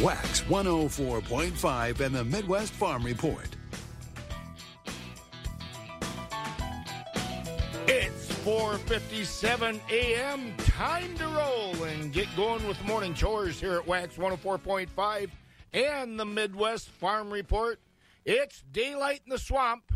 Wax 104.5 and the Midwest Farm Report. It's 4:57 a.m. Time to roll and get going with morning chores here at Wax 104.5 and the Midwest Farm Report. It's daylight in the swamp.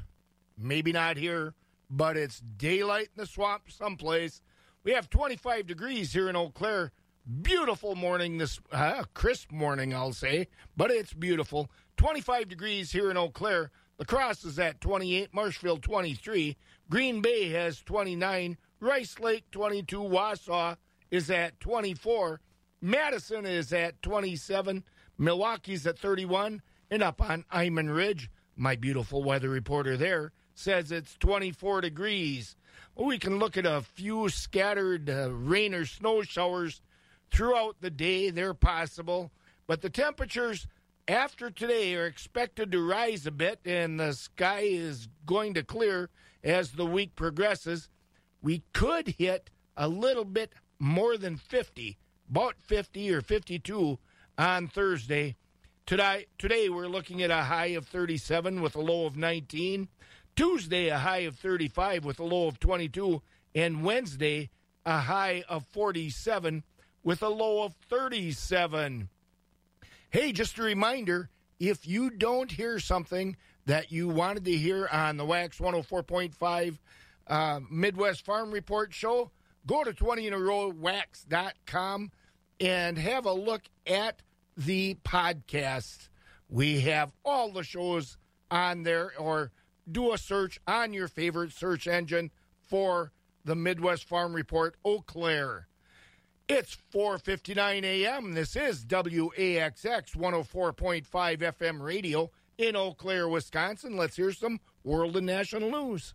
Maybe not here, but it's daylight in the swamp someplace. We have 25 degrees here in Eau Claire. Beautiful morning this uh, crisp morning, I'll say, but it's beautiful. 25 degrees here in Eau Claire. La Crosse is at 28, Marshfield 23, Green Bay has 29, Rice Lake 22, Wausau is at 24, Madison is at 27, Milwaukee's at 31, and up on Iman Ridge, my beautiful weather reporter there says it's 24 degrees. Well, we can look at a few scattered uh, rain or snow showers throughout the day. They're possible, but the temperatures after today are expected to rise a bit, and the sky is going to clear as the week progresses. We could hit a little bit more than 50, about 50 or 52 on Thursday. Today, today we're looking at a high of 37 with a low of 19. Tuesday, a high of 35 with a low of 22. And Wednesday, a high of 47 with a low of 37. Hey, just a reminder if you don't hear something that you wanted to hear on the Wax 104.5 uh, Midwest Farm Report show, go to 20 in a row wax.com and have a look at the podcast. We have all the shows on there, or do a search on your favorite search engine for the Midwest Farm Report Eau Claire. It's 4:59 a.m. This is WAXX 104.5 FM radio in Eau Claire, Wisconsin. Let's hear some world and national news.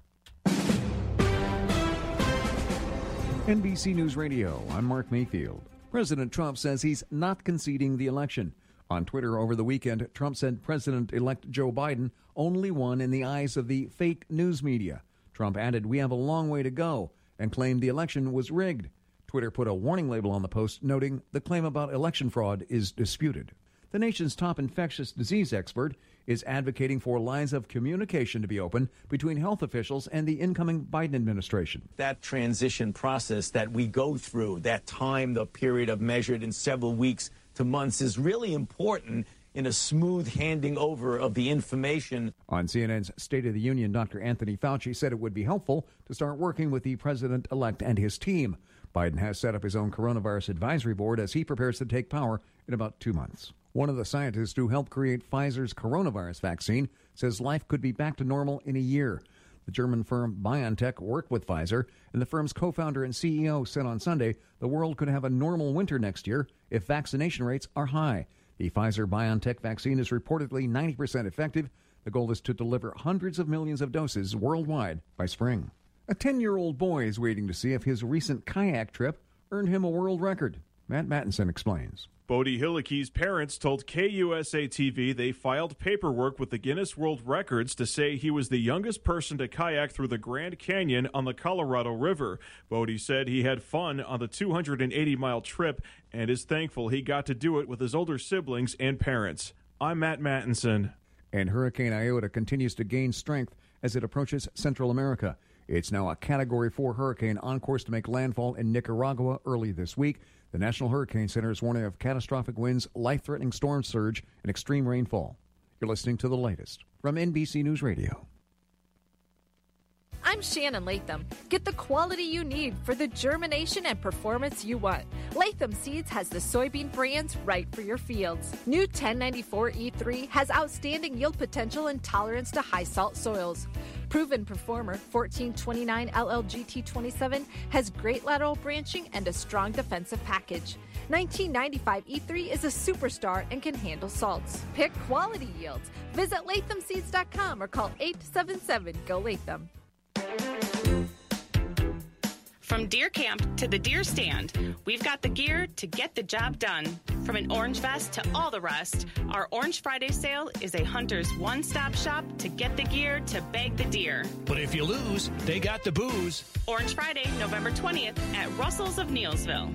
NBC News Radio, I'm Mark Mayfield. President Trump says he's not conceding the election. On Twitter over the weekend, Trump said President elect Joe Biden only won in the eyes of the fake news media. Trump added, We have a long way to go, and claimed the election was rigged. Twitter put a warning label on the post, noting the claim about election fraud is disputed. The nation's top infectious disease expert is advocating for lines of communication to be open between health officials and the incoming Biden administration. That transition process that we go through, that time, the period of measured in several weeks to months, is really important in a smooth handing over of the information. On CNN's State of the Union, Dr. Anthony Fauci said it would be helpful to start working with the president elect and his team. Biden has set up his own coronavirus advisory board as he prepares to take power in about two months. One of the scientists who helped create Pfizer's coronavirus vaccine says life could be back to normal in a year. The German firm BioNTech worked with Pfizer, and the firm's co founder and CEO said on Sunday the world could have a normal winter next year if vaccination rates are high. The Pfizer BioNTech vaccine is reportedly 90% effective. The goal is to deliver hundreds of millions of doses worldwide by spring. A 10 year old boy is waiting to see if his recent kayak trip earned him a world record. Matt Mattinson explains. Bodie Hilliky's parents told KUSA TV they filed paperwork with the Guinness World Records to say he was the youngest person to kayak through the Grand Canyon on the Colorado River. Bodie said he had fun on the 280 mile trip and is thankful he got to do it with his older siblings and parents. I'm Matt Mattinson. And Hurricane Iota continues to gain strength as it approaches Central America. It's now a Category 4 hurricane on course to make landfall in Nicaragua early this week. The National Hurricane Center is warning of catastrophic winds, life threatening storm surge, and extreme rainfall. You're listening to the latest from NBC News Radio. I'm Shannon Latham. Get the quality you need for the germination and performance you want. Latham Seeds has the soybean brands right for your fields. New 1094 E3 has outstanding yield potential and tolerance to high salt soils. Proven performer 1429 LLGT27 has great lateral branching and a strong defensive package. 1995 E3 is a superstar and can handle salts. Pick quality yields. Visit lathamseeds.com or call 877 GO Latham. From deer camp to the deer stand, we've got the gear to get the job done. From an orange vest to all the rest, our Orange Friday sale is a hunter's one stop shop to get the gear to bag the deer. But if you lose, they got the booze. Orange Friday, November 20th at Russell's of Neillsville.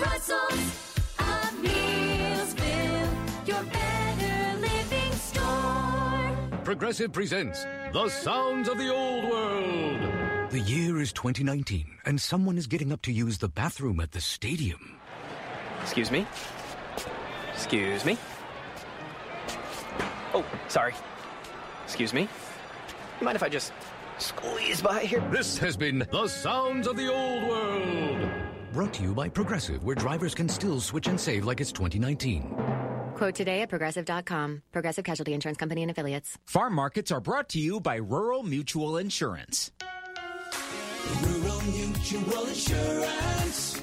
Russell's. Progressive presents The Sounds of the Old World. The year is 2019, and someone is getting up to use the bathroom at the stadium. Excuse me? Excuse me? Oh, sorry. Excuse me? You mind if I just squeeze by here? This has been The Sounds of the Old World. Brought to you by Progressive, where drivers can still switch and save like it's 2019. Quote today at progressive.com. Progressive Casualty Insurance Company and affiliates. Farm markets are brought to you by Rural Mutual Insurance. Rural Mutual Insurance,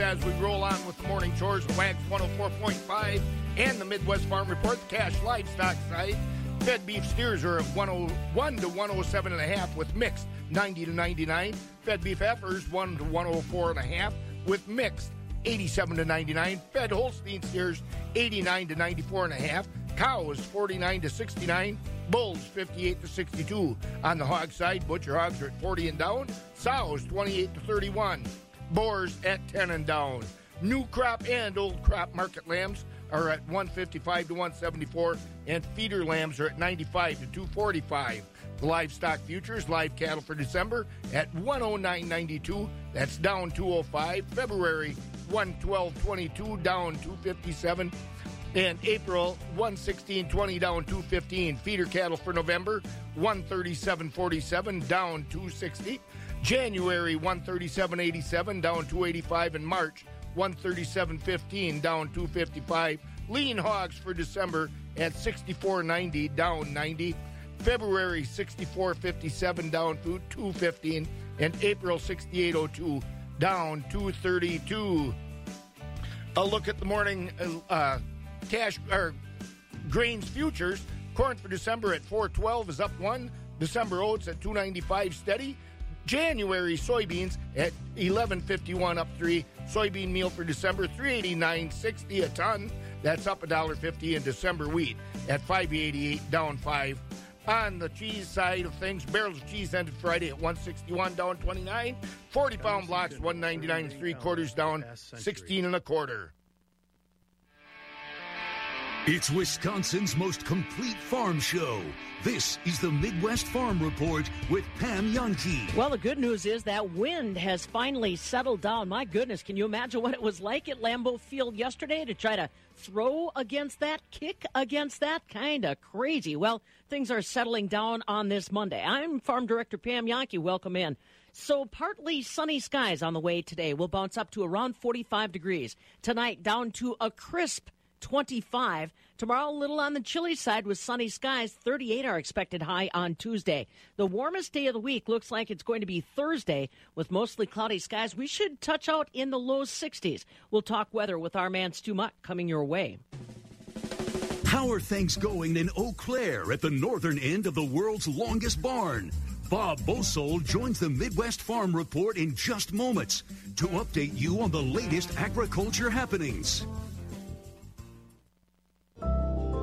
As we roll on with the morning chores, Wax 104.5 and the Midwest Farm Report, the cash livestock side. Fed beef steers are at 101 to 107 and a half with mixed 90 to 99. Fed beef heifers 1 to 104 and a half with mixed 87 to 99. Fed Holstein steers 89 to 94 and a half. Cows 49 to 69. Bulls 58 to 62. On the hog side, butcher hogs are at 40 and down. Sows 28 to 31. Boars at 10 and down. New crop and old crop market lambs are at 155 to 174, and feeder lambs are at 95 to 245. The livestock futures, live cattle for December at 109.92. That's down 205. February 112.22, down 257 and April 116.20 down 215. Feeder cattle for November 137.47 down 260. January 137.87 down 285 in March 137.15 down 255. Lean hogs for December at 64.90 down 90. February 64.57 down 215 and April 68.02 down 232. A look at the morning uh, cash or grains futures. Corn for December at 412 is up one. December oats at 295 steady. January soybeans at 1151 up three. Soybean meal for December 389.60 a ton. That's up $1.50 in December wheat at 588 down five. On the cheese side of things, barrels of cheese ended Friday at 161 down 29. 40 pound blocks 199 and three quarters down 16 and a quarter. It's Wisconsin's most complete farm show. This is the Midwest Farm Report with Pam Jahnke. Well, the good news is that wind has finally settled down. My goodness, can you imagine what it was like at Lambeau Field yesterday to try to throw against that, kick against that? Kind of crazy. Well, things are settling down on this Monday. I'm Farm Director Pam Jahnke. Welcome in. So, partly sunny skies on the way today. We'll bounce up to around 45 degrees. Tonight, down to a crisp 25. Tomorrow, a little on the chilly side with sunny skies. 38 are expected high on Tuesday. The warmest day of the week looks like it's going to be Thursday with mostly cloudy skies. We should touch out in the low 60s. We'll talk weather with our man Stu coming your way. How are things going in Eau Claire at the northern end of the world's longest barn? Bob Bosold joins the Midwest Farm Report in just moments to update you on the latest agriculture happenings.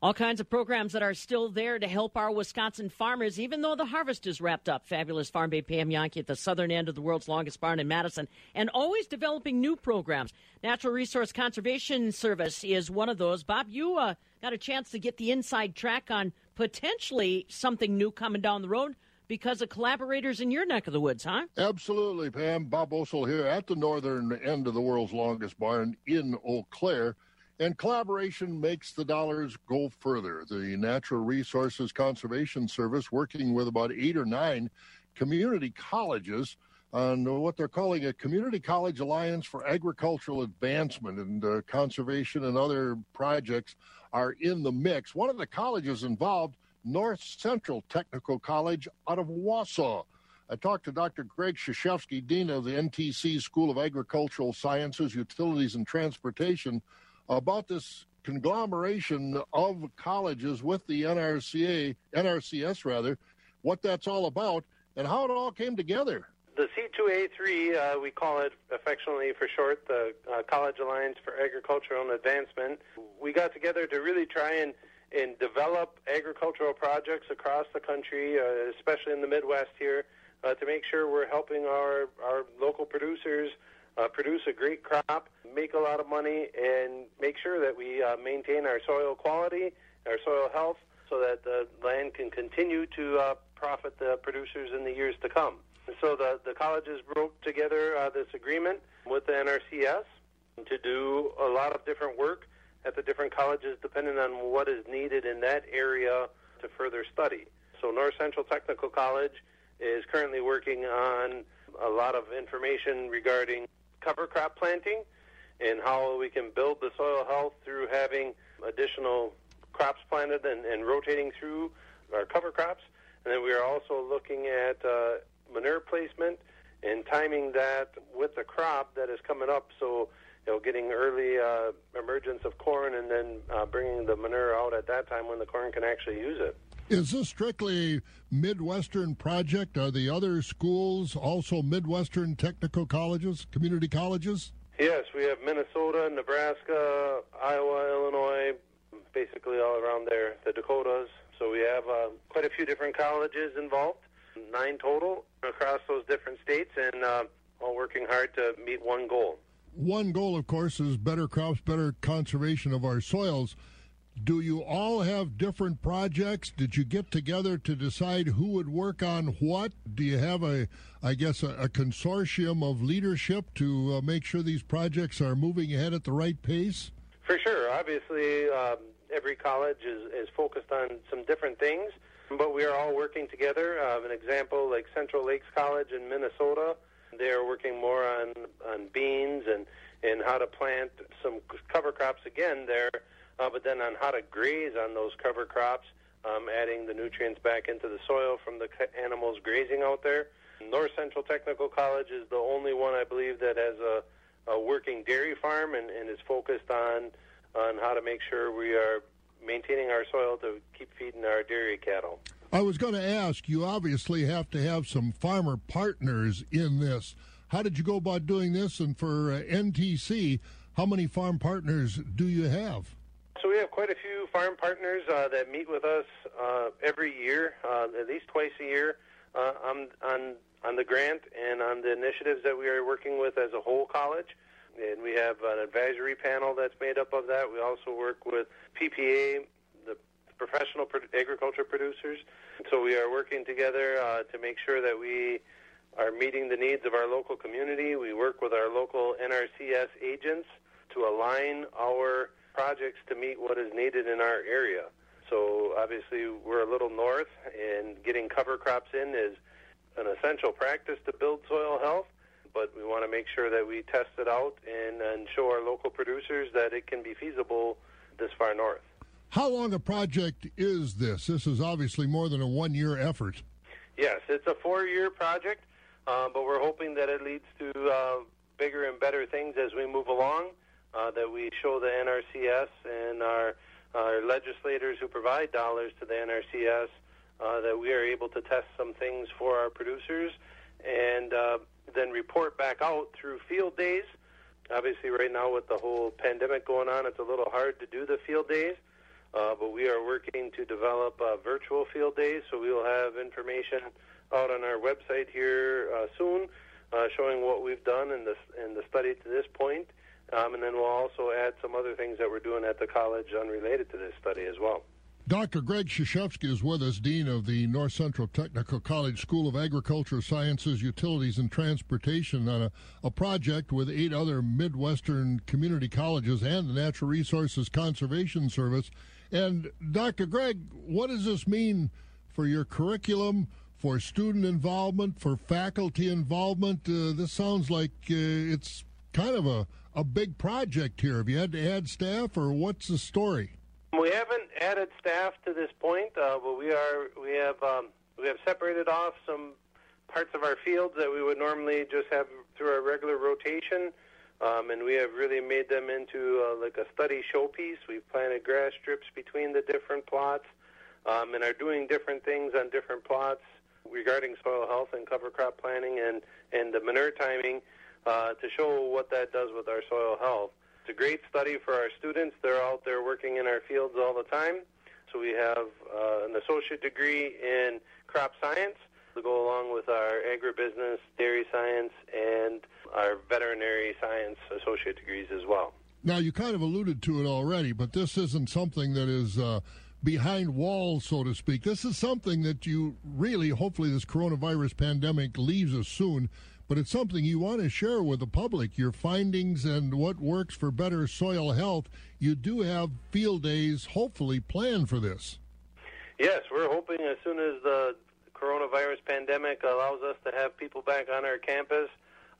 All kinds of programs that are still there to help our Wisconsin farmers, even though the harvest is wrapped up. Fabulous Farm Bay Pam Jahnke at the southern end of the world's longest barn in Madison, and always developing new programs. Natural Resource Conservation Service is one of those. Bob, you uh, got a chance to get the inside track on potentially something new coming down the road because of collaborators in your neck of the woods, huh? Absolutely, Pam. Bob Bosold here at the northern end of the world's longest barn in Eau Claire. And collaboration makes the dollars go further. The Natural Resources Conservation Service, working with about eight or nine community colleges on what they're calling a Community College Alliance for Agricultural Advancement and uh, Conservation and other projects are in the mix. One of the colleges involved, North Central Technical College out of Wausau. I talked to Dr. Greg Krzyzewski, Dean of the NTC School of Agricultural Sciences, Utilities, and Transportation, about this conglomeration of colleges with the NRCA, NRCS rather, what that's all about, and how it all came together. The C2A3, uh, we call it affectionately for short, the uh, College Alliance for Agricultural Advancement. We got together to really try and, and develop agricultural projects across the country, uh, especially in the Midwest here, uh, to make sure we're helping our, our local producers uh, produce a great crop, make a lot of money, and make sure that we uh, maintain our soil quality, our soil health, so that the land can continue to uh, profit the producers in the years to come. And so the, the colleges broke together uh, this agreement with the NRCS to do a lot of different work at the different colleges depending on what is needed in that area to further study. So North Central Technical College is currently working on a lot of information regarding cover crop planting and how we can build the soil health through having additional crops planted and, and rotating through our cover crops. And then we are also looking at uh, manure placement and timing that with the crop that is coming up. So, you know, getting early uh, emergence of corn and then uh, bringing the manure out at that time when the corn can actually use it. Is this strictly Midwestern project? Are the other schools also Midwestern technical colleges, community colleges? Yes, we have Minnesota, Nebraska, Iowa, Illinois, basically all around there, the Dakotas. So we have uh, quite a few different colleges involved, nine total across those different states, and uh, all working hard to meet one goal. One goal, of course, is better crops, better conservation of our soils. Do you all have different projects? Did you get together to decide who would work on what? Do you have a, I guess, a, a consortium of leadership to uh, make sure these projects are moving ahead at the right pace? For sure. Obviously, um, every college is, is focused on some different things, but we are all working together. Uh, an example, like Central Lakes College in Minnesota, they are working more on, on beans and, and how to plant some cover crops again there uh, but then on how to graze on those cover crops, um, adding the nutrients back into the soil from the animals grazing out there. North Central Technical College is the only one I believe that has a, a working dairy farm and, and is focused on on how to make sure we are maintaining our soil to keep feeding our dairy cattle. I was going to ask, you obviously have to have some farmer partners in this. How did you go about doing this? And for uh, NTC, how many farm partners do you have? We have quite a few farm partners uh, that meet with us uh, every year, uh, at least twice a year, uh, on, on on the grant and on the initiatives that we are working with as a whole college. And we have an advisory panel that's made up of that. We also work with PPA, the professional agriculture producers. So we are working together uh, to make sure that we are meeting the needs of our local community. We work with our local NRCS agents to align our projects to meet what is needed in our area. So obviously we're a little north, and getting cover crops in is an essential practice to build soil health. But we want to make sure that we test it out and, and show our local producers that it can be feasible this far north. How long a project is this? This is obviously more than a one year effort. Yes, it's a four year project, uh, but we're hoping that it leads to uh, bigger and better things as we move along uh, that we show the NRCS and our, our legislators who provide dollars to the NRCS uh, that we are able to test some things for our producers and uh, then report back out through field days. Obviously, right now with the whole pandemic going on, it's a little hard to do the field days. Uh, but we are working to develop uh, virtual field days, so we will have information out on our website here uh, soon, uh, showing what we've done in the in the study to this point, um, and then we'll also add some other things that we're doing at the college unrelated to this study as well. Dr. Greg Krzyzewski is with us, Dean of the North Central Technical College School of Agriculture Sciences, Utilities, and Transportation, on a, a project with eight other Midwestern community colleges and the Natural Resources Conservation Service. And, Dr. Greg, what does this mean for your curriculum, for student involvement, for faculty involvement? Uh, this sounds like uh, it's kind of a, a big project here. Have you had to add staff, or what's the story? We haven't added staff to this point, uh, but we are we have um, we have separated off some parts of our fields that we would normally just have through our regular rotation, um, and we have really made them into uh, like a study showpiece. We've planted grass strips between the different plots, um, and are doing different things on different plots regarding soil health and cover crop planting and and the manure timing uh, to show what that does with our soil health. It's a great study for our students. They're out there working in our fields all the time. So we have uh, an associate degree in crop science to go along with our agribusiness, dairy science, and our veterinary science associate degrees as well. Now, you kind of alluded to it already, but this isn't something that is uh, behind walls, so to speak. This is something that you really, hopefully, this coronavirus pandemic leaves us soon but it's something you want to share with the public your findings and what works for better soil health. You do have field days, hopefully, planned for this. Yes, we're hoping as soon as the coronavirus pandemic allows us to have people back on our campus,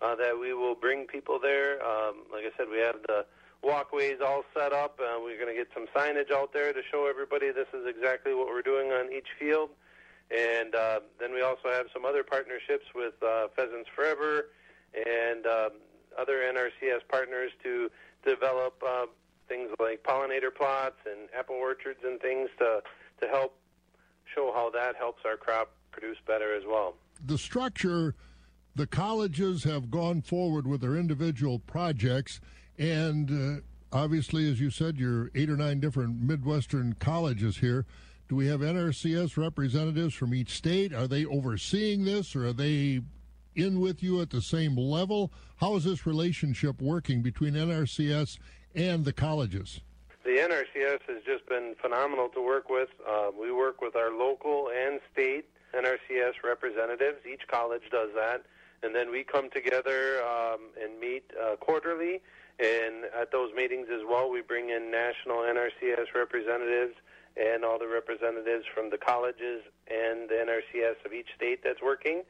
uh, that we will bring people there. Um, like I said, we have the walkways all set up. Uh, we're going to get some signage out there to show everybody this is exactly what we're doing on each field. And uh, then we also have some other partnerships with uh, Pheasants Forever and um, other NRCS partners to develop uh, things like pollinator plots and apple orchards and things to, to help show how that helps our crop produce better as well. The structure, the colleges have gone forward with their individual projects, and uh, obviously, as you said, your eight or nine different Midwestern colleges here. Do we have NRCS representatives from each state? Are they overseeing this or are they in with you at the same level? How is this relationship working between NRCS and the colleges? The NRCS has just been phenomenal to work with. Uh, we work with our local and state NRCS representatives. Each college does that. And then we come together um, and meet uh, quarterly. And at those meetings as well, we bring in national NRCS representatives and all the representatives from the colleges and the NRCS of each state that's working.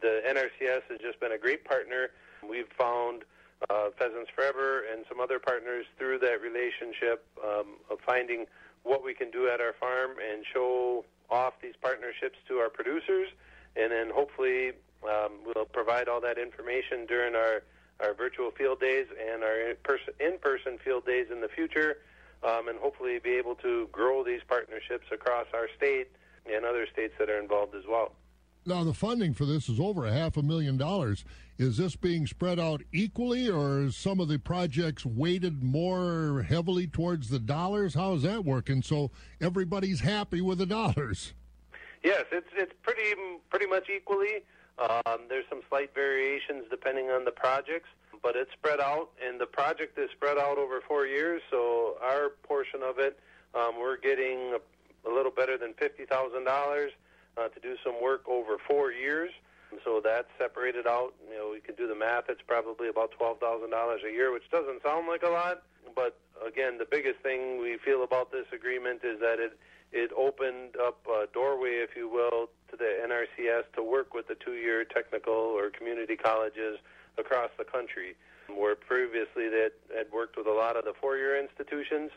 The NRCS has just been a great partner. We've found uh, Pheasants Forever and some other partners through that relationship um, of finding what we can do at our farm and show off these partnerships to our producers. And then hopefully um, we'll provide all that information during our, our virtual field days and our in-person, in-person field days in the future um, and hopefully be able to grow these partnerships across our state and other states that are involved as well. Now, the funding for this is over a half a million dollars. Is this being spread out equally, or is some of the projects weighted more heavily towards the dollars? How is that working so everybody's happy with the dollars? Yes, it's it's pretty pretty much equally. Um, there's some slight variations depending on the projects but it's spread out, and the project is spread out over four years. So our portion of it, um, we're getting a, a little better than fifty thousand uh, dollars to do some work over four years. So that's separated out. You know, we can do the math. It's probably about twelve thousand dollars a year, which doesn't sound like a lot, but again, the biggest thing we feel about this agreement is that it it opened up a doorway, if you will, to the NRCS to work with the two-year technical or community colleges across the country. Where previously they had, worked with a lot of the four-year institutions,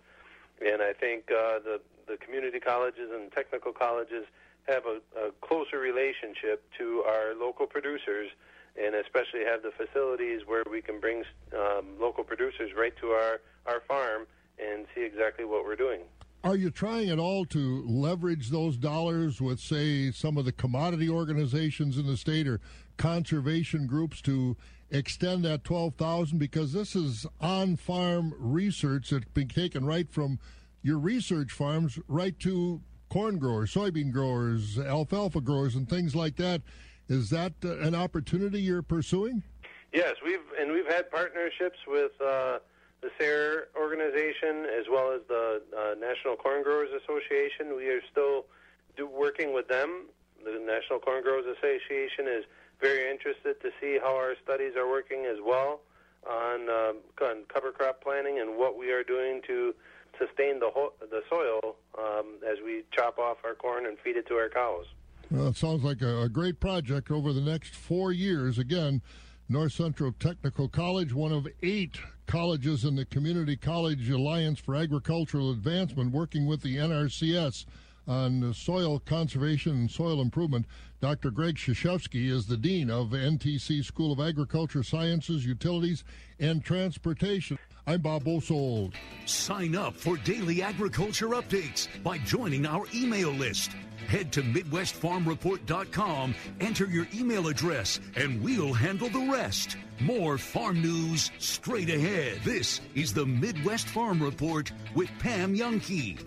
and I think uh, the the community colleges and technical colleges have a, a closer relationship to our local producers, and especially have the facilities where we can bring um, local producers right to our our farm and see exactly what we're doing. Are you trying at all to leverage those dollars with, say, some of the commodity organizations in the state or conservation groups to extend that 12,000 because this is on-farm research that's been taken right from your research farms right to corn growers, soybean growers, alfalfa growers, and things like that. Is that uh, an opportunity you're pursuing? Yes, we've and we've had partnerships with uh, the SARE organization, as well as the uh, National Corn Growers Association. We are still do, working with them. The National Corn Growers Association is very interested to see how our studies are working as well on, um, on cover crop planting and what we are doing to sustain the ho- the soil um, as we chop off our corn and feed it to our cows. Well, it sounds like a, a great project over the next four years. Again, North Central Technical College, one of eight colleges and the Community College Alliance for Agricultural Advancement, working with the NRCS on soil conservation and soil improvement. Dr. Greg Krzyzewski is the Dean of NTC School of Agriculture Sciences, Utilities, and Transportation. I'm Bob Bosold. Sign up for daily agriculture updates by joining our email list. Head to MidwestFarmReport.com, enter your email address, and we'll handle the rest. More farm news straight ahead. This is the Midwest Farm Report with Pam Jahnke.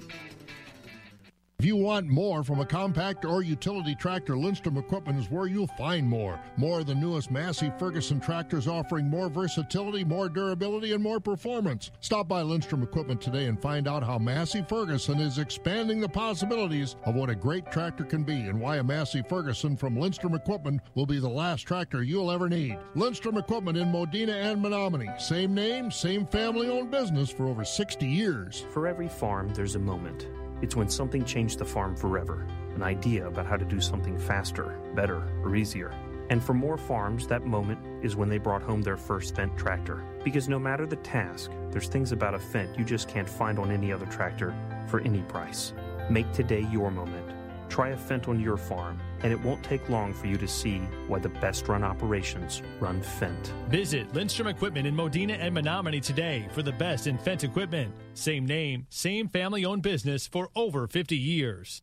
If you want more from a compact or utility tractor, Lindstrom Equipment is where you'll find more. More of the newest Massey Ferguson tractors offering more versatility, more durability, and more performance. Stop by Lindstrom Equipment today and find out how Massey Ferguson is expanding the possibilities of what a great tractor can be and why a Massey Ferguson from Lindstrom Equipment will be the last tractor you'll ever need. Lindstrom Equipment in Modena and Menomonie. Same name, same family owned business for over 60 years. For every farm, there's a moment. It's when something changed the farm forever an idea about how to do something faster, better, or easier. And for more farms, that moment is when they brought home their first Fendt tractor. Because no matter the task, there's things about a Fendt you just can't find on any other tractor for any price. Make today your moment. Try a Fendt on your farm, and it won't take long for you to see why the best run operations run Fendt. Visit Lindstrom Equipment in Modena and Menomonie today for the best in Fendt equipment. Same name, same family owned business for over 50 years.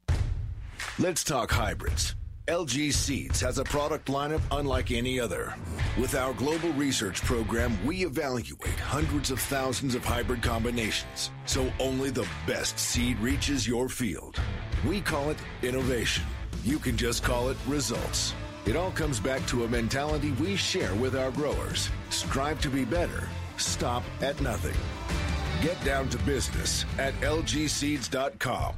Let's talk hybrids. LG Seeds has a product lineup unlike any other. With our global research program, we evaluate hundreds of thousands of hybrid combinations, so only the best seed reaches your field. We call it innovation. You can just call it results. It all comes back to a mentality we share with our growers. Strive to be better. Stop at nothing. Get down to business at lgseeds.com.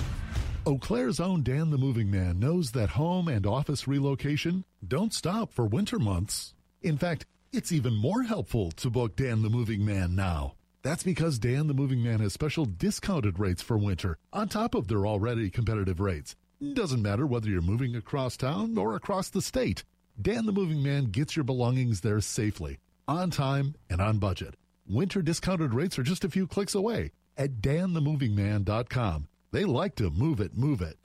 Eau Claire's own Dan the Moving Man knows that home and office relocation don't stop for winter months. In fact, it's even more helpful to book Dan the Moving Man now. That's because Dan the Moving Man has special discounted rates for winter on top of their already competitive rates. Doesn't matter whether you're moving across town or across the state. Dan the Moving Man gets your belongings there safely, on time, and on budget. Winter discounted rates are just a few clicks away at danthemovingman.com. They like to move it, move it.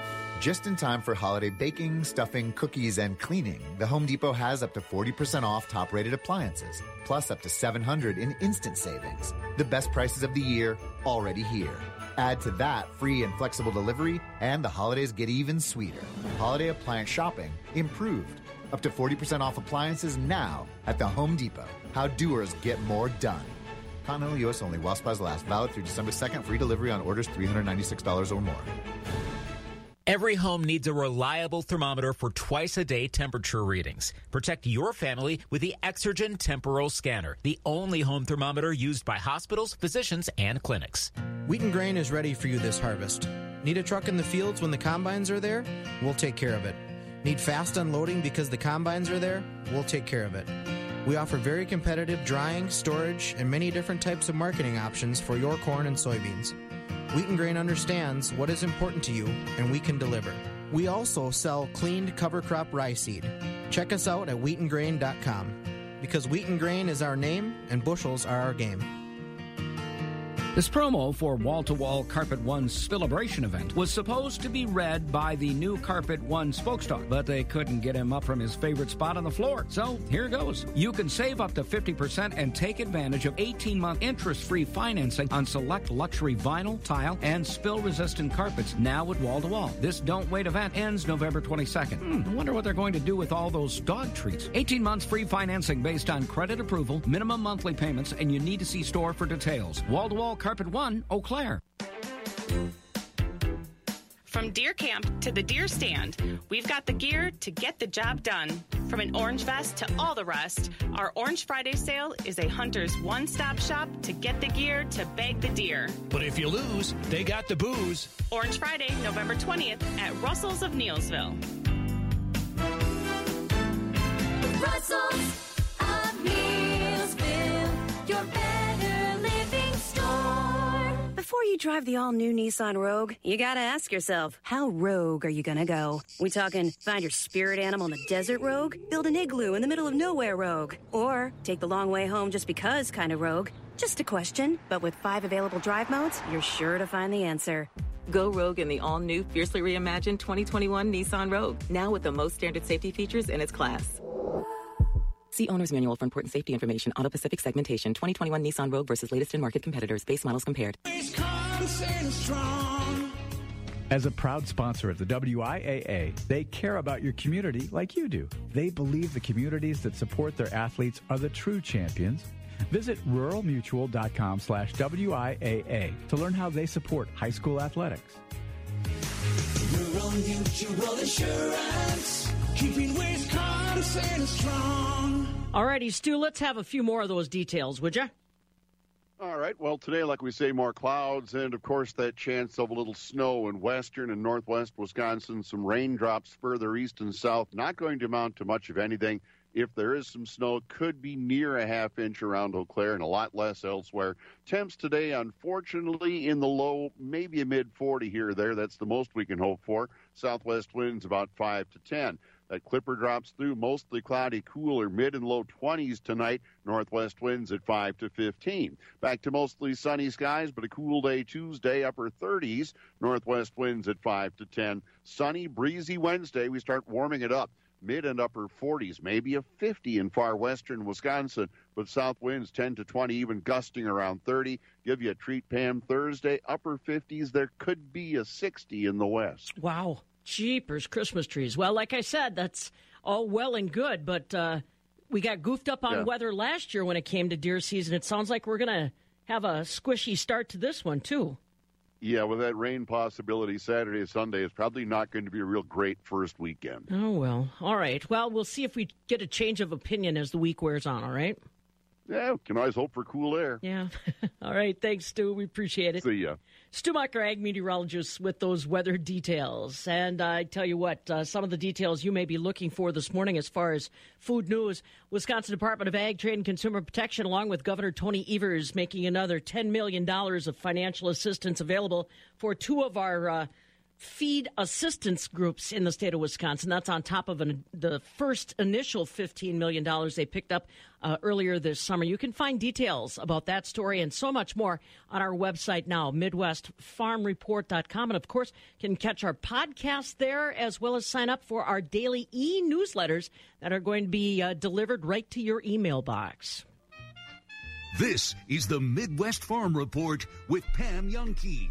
Just in time for holiday baking, stuffing, cookies, and cleaning, the Home Depot has up to 40% off top rated appliances, plus up to 700 in instant savings. The best prices of the year already here. Add to that free and flexible delivery, and the holidays get even sweeter. Holiday appliance shopping improved. Up to 40% off appliances now at the Home Depot. How doers get more done. Continental U.S. only while supplies last. Valid through December 2nd. Free delivery on orders $396 or more. Every home needs a reliable thermometer for twice a day temperature readings. Protect your family with the Exergen Temporal Scanner, the only home thermometer used by hospitals, physicians, and clinics. Wheat and grain is ready for you this harvest. Need a truck in the fields when the combines are there? We'll take care of it. Need fast unloading because the combines are there? We'll take care of it. We offer very competitive drying, storage, and many different types of marketing options for your corn and soybeans. Wheat and Grain understands what is important to you, and we can deliver. We also sell cleaned cover crop rye seed. Check us out at wheatandgrain.com because wheat and grain is our name and bushels are our game. This promo for Wall to Wall Carpet One's Spillabration event was supposed to be read by the new Carpet One spokesdog, but they couldn't get him up from his favorite spot on the floor. So here goes. You can save up to 50% and take advantage of 18 month interest free financing on select luxury vinyl, tile, and spill resistant carpets now at Wall to Wall. This Don't Wait event ends November 22nd. Hmm, I wonder what they're going to do with all those dog treats. 18 months free financing based on credit approval, minimum monthly payments, and you need to see store for details. Wall to Wall Carpet One, Eau Claire. From deer camp to the deer stand, we've got the gear to get the job done. From an orange vest to all the rest, our Orange Friday sale is a hunter's one stop shop to get the gear to bag the deer. But if you lose, they got the booze. Orange Friday, November 20th at Russell's of Neillsville. Russell's of Neillsville, your better living store. Before you drive the all new Nissan Rogue, you gotta ask yourself, how rogue are you gonna go? We talking find your spirit animal in the desert rogue? Build an igloo in the middle of nowhere rogue? Or take the long way home just because kind of rogue? Just a question, but with five available drive modes, you're sure to find the answer. Go rogue in the all-new, fiercely reimagined 2021 Nissan Rogue, now with the most standard safety features in its class. See owner's manual for important safety information. Auto Pacific segmentation. 2021 Nissan Rogue versus latest in market competitors. Base models compared. As a proud sponsor of the WIAA, they care about your community like you do. They believe the communities that support their athletes are the true champions. Visit ruralmutual.com slash WIAA to learn how they support high school athletics. Rural Mutual Insurance, keeping Wisconsin strong. Alrighty, Stu, let's have a few more of those details, would you? All right. Well, today, like we say, more clouds, and of course, that chance of a little snow in western and northwest Wisconsin. Some raindrops further east and south. Not going to amount to much of anything. If there is some snow, it could be near a half inch around Eau Claire and a lot less elsewhere. Temps today, unfortunately, in the low, maybe a mid 40 here or there. That's the most we can hope for. Southwest winds about 5 to 10. That clipper drops through mostly cloudy, cooler, mid and low 20s tonight. Northwest winds at 5 to 15. Back to mostly sunny skies, but a cool day Tuesday, upper 30s. Northwest winds at 5 to 10. Sunny, breezy Wednesday. We start warming it up. Mid and upper 40s, maybe a 50 in far western Wisconsin, but south winds 10 to 20, even gusting around 30. Give you a treat, Pam. Thursday, upper 50s. There could be a 60 in the west. Wow. Jeepers, Christmas trees. Well, like I said, that's all well and good, but uh, we got goofed up on Yeah. weather last year when it came to deer season. It sounds like we're going to have a squishy start to this one, too. Yeah, with that rain possibility Saturday and Sunday, it's probably not going to be a real great first weekend. Oh, well. All right. Well, we'll see if we get a change of opinion as the week wears on, all right? Yeah, can always hope for cool air. Yeah. all right. Thanks, Stu. We appreciate it. See ya. Stu Mucker, ag meteorologist, with those weather details. And I tell you what, uh, some of the details you may be looking for this morning as far as food news. Wisconsin Department of Ag, Trade, and Consumer Protection, along with Governor Tony Evers, making another $10 million of financial assistance available for two of our uh, feed assistance groups in the state of Wisconsin. That's on top of an, the first initial $15 million they picked up uh, earlier this summer. You can find details about that story and so much more on our website now, MidwestFarmReport.com. And of course, can catch our podcast there as well as sign up for our daily e newsletters that are going to be uh, delivered right to your email box. This is the Midwest Farm Report with Pam Jahnke.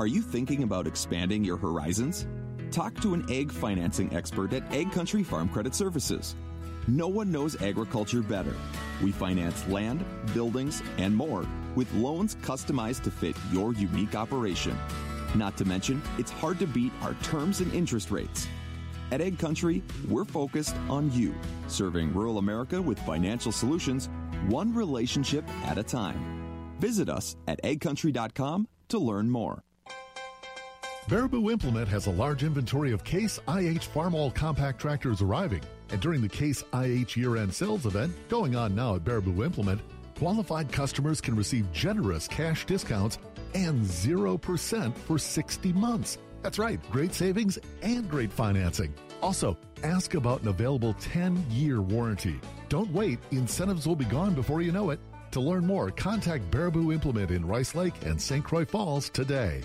Are you thinking about expanding your horizons? Talk to an egg financing expert at AgCountry Farm Credit Services. No one knows agriculture better. We finance land, buildings, and more with loans customized to fit your unique operation. Not to mention, it's hard to beat our terms and interest rates. At AgCountry, we're focused on you, serving rural America with financial solutions, one relationship at a time. Visit us at agcountry.com to learn more. Baribeau Implement has a large inventory of Case IH Farmall compact tractors arriving. And during the Case IH year end sales event going on now at Baribeau Implement, qualified customers can receive generous cash discounts and 0% for 60 months. That's right, great savings and great financing. Also, ask about an available 10 year warranty. Don't wait, incentives will be gone before you know it. To learn more, contact Baribeau Implement in Rice Lake and St. Croix Falls today.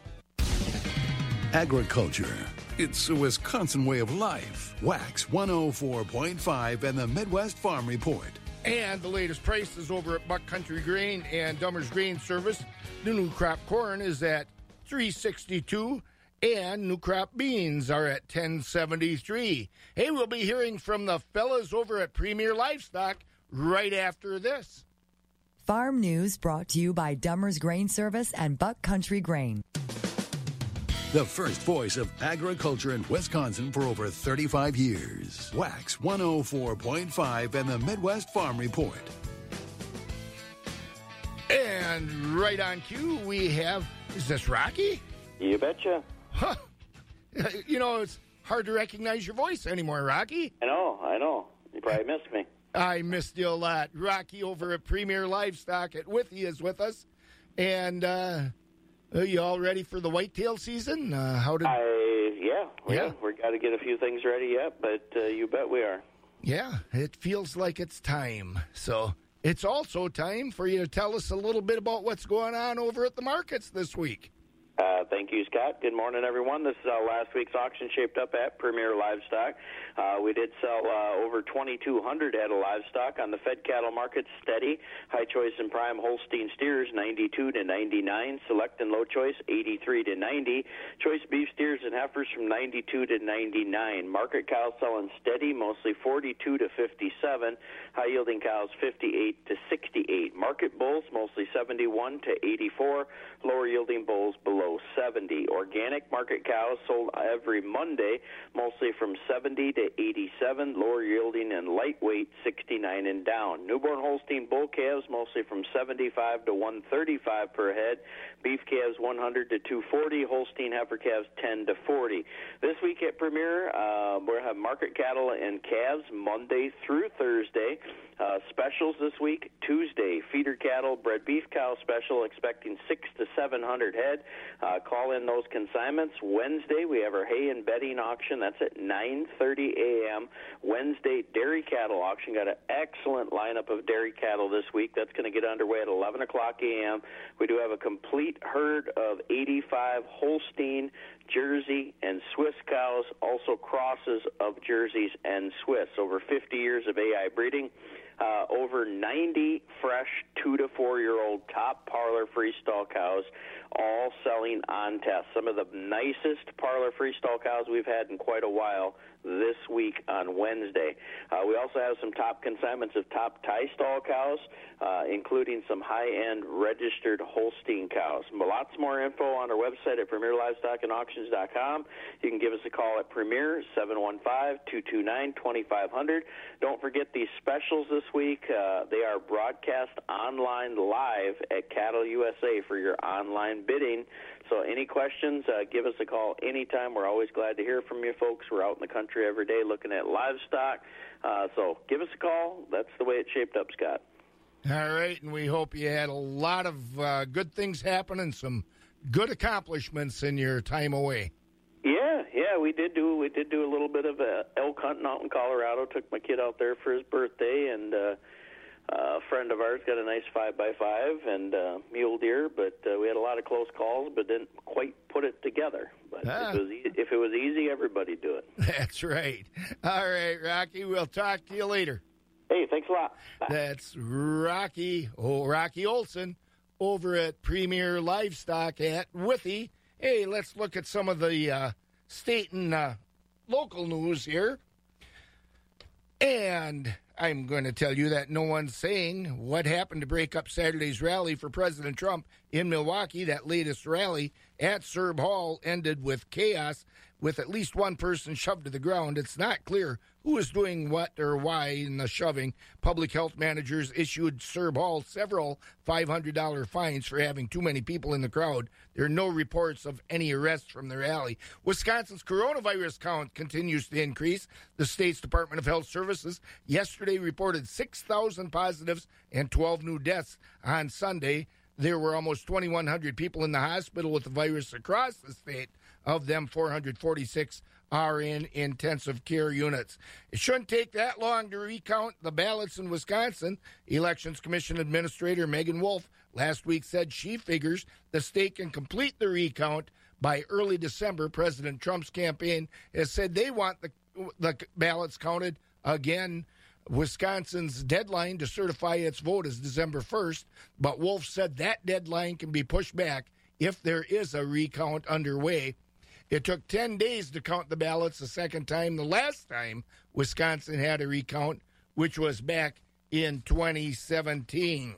Agriculture. It's a Wisconsin way of life. Wax 104.5 and the Midwest Farm Report. And the latest prices over at Buck Country Grain and Dummer's Grain Service. The new crop corn is at 362 and new crop beans are at 1073. Hey, we'll be hearing from the fellas over at Premier Livestock right after this. Farm news brought to you by Dummers Grain Service and Buck Country Grain. The first voice of agriculture in Wisconsin for over 35 years. Wax 104.5 and the Midwest Farm Report. And right on cue, we have is this Rocky? You betcha. Huh. You know, it's hard to recognize your voice anymore, Rocky. I know, I know. You probably missed me. I missed you a lot. Rocky over at Premier Livestock at Withee is with us. And uh, are you all ready for the whitetail season? Uh, how did? I yeah, Yeah. we got to get a few things ready yet, but uh, you bet we are. Yeah, it feels like it's time. So it's also time for you to tell us a little bit about what's going on over at the markets this week. Uh, thank you, Scott. Good morning, everyone. This is uh, last week's auction shaped up at Premier Livestock. Uh, we did sell uh, over 2,200 head of livestock on the fed cattle market steady. High choice and prime Holstein steers 92 to 99. Select and low choice 83 to 90. Choice beef steers and heifers from 92 to 99. Market cows selling steady, mostly 42 to 57. High yielding cows 58 to 68. Market bulls mostly 71 to 84. Lower yielding bulls below 70. Organic market cows sold every Monday, mostly from 70 to 87. Lower yielding and lightweight 69 and down. Newborn Holstein bull calves mostly from 75 to 135 per head. Beef calves 100 to 240. Holstein heifer calves 10 to 40. This week at Premier, uh, we'll have market cattle and calves Monday through Thursday. Uh, specials this week Tuesday, feeder cattle, bred beef cow special, expecting six to seven hundred head. Uh, call in those consignments. Wednesday, we have our hay and bedding auction. That's at 9:30 a.m. Wednesday, dairy cattle auction. Got an excellent lineup of dairy cattle this week. That's going to get underway at 11 o'clock a.m. We do have a complete herd of 85 Holstein, Jersey, and Swiss cows. Also crosses of Jerseys and Swiss. Over 50 years of AI breeding. Uh, over 90 fresh two to four year old top parlor freestall cows, all selling on test. Some of the nicest parlor freestall cows we've had in quite a while this week on Wednesday. Uh, we also have some top consignments of top tie stall cows, uh, including some high end registered Holstein cows. Lots more info on our website at premierlivestockandauctions.com. You can give us a call at Premier 715 229 2500. Don't forget these specials this week. Uh, they are broadcast online live at Cattle USA for your online bidding. So, any questions, uh, give us a call anytime. We're always glad to hear from you folks. We're out in the country every day looking at livestock. Uh, so, give us a call. That's the way it shaped up, Scott. All right, and we hope you had a lot of uh, good things happen and some good accomplishments in your time away. Yeah, yeah, we did do we did do a little bit of uh, elk hunting out in Colorado. Took my kid out there for his birthday, and uh, a friend of ours got a nice five by five and uh, mule deer. But uh, we had a lot of close calls, but didn't quite put it together. But Ah. if, it was e- if it was easy, everybody'd do it. That's right. All right, Rocky, we'll talk to you later. Hey, thanks a lot. That's Rocky, oh, Rocky Olson over at Premier Livestock at Withee. Hey, let's look at some of the uh, state and uh, local news here. And I'm going to tell you that no one's saying what happened to break up Saturday's rally for President Trump in Milwaukee. That latest rally at Serb Hall ended with chaos, with at least one person shoved to the ground. It's not clear who is doing what or why in the shoving. Public health managers issued Serb Hall several $500 fines for having too many people in the crowd. There are no reports of any arrests from the rally. Wisconsin's coronavirus count continues to increase. The state's Department of Health Services yesterday reported 6,000 positives and 12 new deaths on Sunday. There were almost 2,100 people in the hospital with the virus across the state. Of them, 446 are in intensive care units. It shouldn't take that long to recount the ballots in Wisconsin. Elections Commission Administrator Meagan Wolfe last week said she figures the state can complete the recount by early December. President Trump's campaign has said they want the, the ballots counted again. Wisconsin's deadline to certify its vote is December 1st, but Wolfe said that deadline can be pushed back if there is a recount underway. It took 10 days to count the ballots the second time. The last time Wisconsin had a recount, which was back in 2017.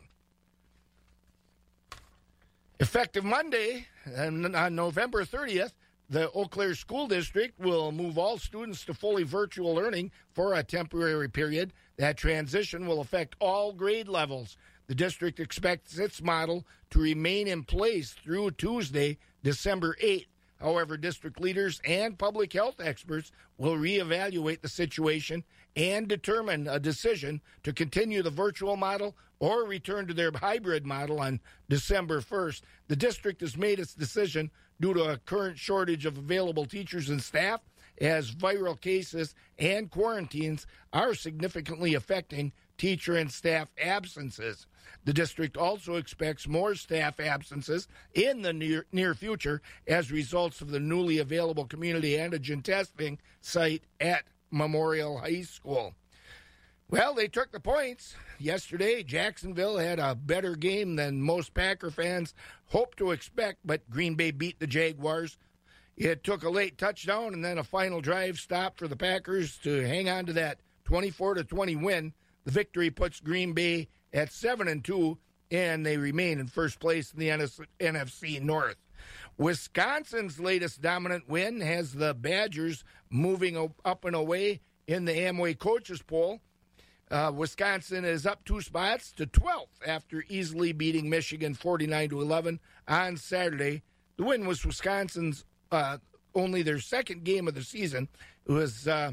Effective Monday, on November 30th, the Eau Claire School District will move all students to fully virtual learning for a temporary period. That transition will affect all grade levels. The district expects its model to remain in place through Tuesday, December 8th. However, district leaders and public health experts will reevaluate the situation and determine a decision to continue the virtual model or return to their hybrid model on December 1st. The district has made its decision due to a current shortage of available teachers and staff as viral cases and quarantines are significantly affecting teacher and staff absences. The district also expects more staff absences in the near, near future as results of the newly available community antigen testing site at Memorial High School. Well, they took the points yesterday. Jacksonville had a better game than most Packer fans hoped to expect, but Green Bay beat the Jaguars. It took a late touchdown and then a final drive stop for the Packers to hang on to that 24 to 20 win. The victory puts Green Bay at 7 and 2 and they remain in first place in the NFC North. Wisconsin's latest dominant win has the Badgers moving up and away in the Amway coaches poll. Uh, Wisconsin is up two spots to 12th after easily beating Michigan 49 to 11 on Saturday. The win was Wisconsin's uh, only their second game of the season. It was uh,